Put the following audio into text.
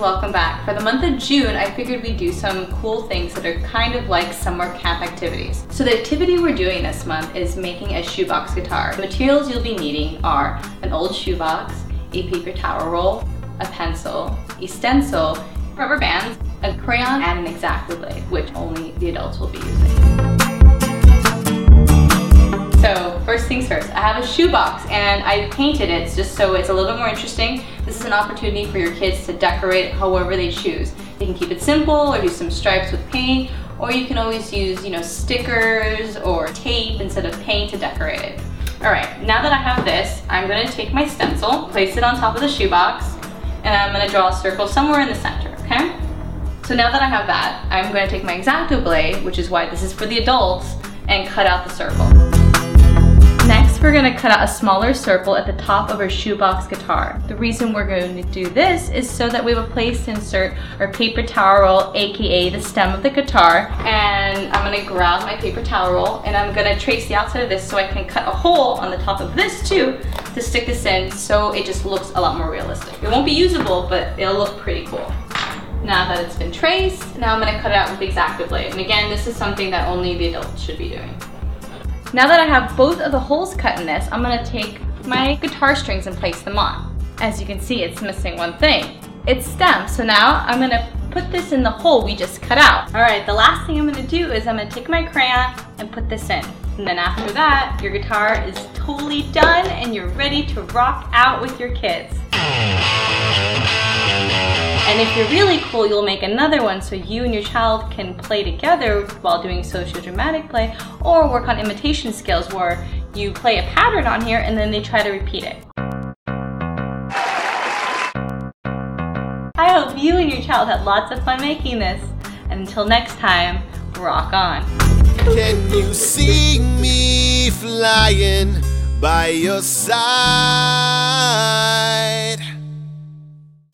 welcome back. For the month of June, I figured we'd do some cool things that are kind of like summer camp activities. So the activity we're doing this month is making a shoebox guitar. The materials you'll be needing are an old shoebox, a paper towel roll, a pencil, a stencil, rubber bands, a crayon, and an X-Acto blade, which only the adults will be using. A shoebox and I painted it just so it's a little bit more interesting. This is an opportunity for your kids to decorate however they choose. You can keep it simple or do some stripes with paint or you can always use, you know, stickers or tape instead of paint to decorate it. All right, now that I have this, I'm gonna take my stencil, place it on top of the shoebox, and I'm gonna draw a circle somewhere in the center, okay? So now that I have that, I'm gonna take my X-Acto blade, which is why this is for the adults, and cut out the circle. We're gonna cut out a smaller circle at the top of our shoebox guitar. The reason we're going to do this is so that we have a place to insert our paper towel roll, AKA the stem of the guitar. And I'm gonna grab my paper towel roll and I'm gonna trace the outside of this so I can cut a hole on the top of this too to stick this in so it just looks a lot more realistic. It won't be usable, but it'll look pretty cool. Now that it's been traced, now I'm gonna cut it out with the X-Acto blade. And again, this is something that only the adult should be doing. Now that I have both of the holes cut in this, I'm gonna take my guitar strings and place them on. As you can see, it's missing one thing. It's stem, so now I'm gonna put this in the hole we just cut out. All right, the last thing I'm gonna do is I'm gonna take my crayon and put this in. And then after that, your guitar is totally done and you're ready to rock out with your kids. And if you're really cool, you'll make another one so you and your child can play together while doing socio-dramatic play or work on imitation skills where you play a pattern on here and then they try to repeat it. I hope you and your child had lots of fun making this. And until next time, rock on. Can you see me flying by your side?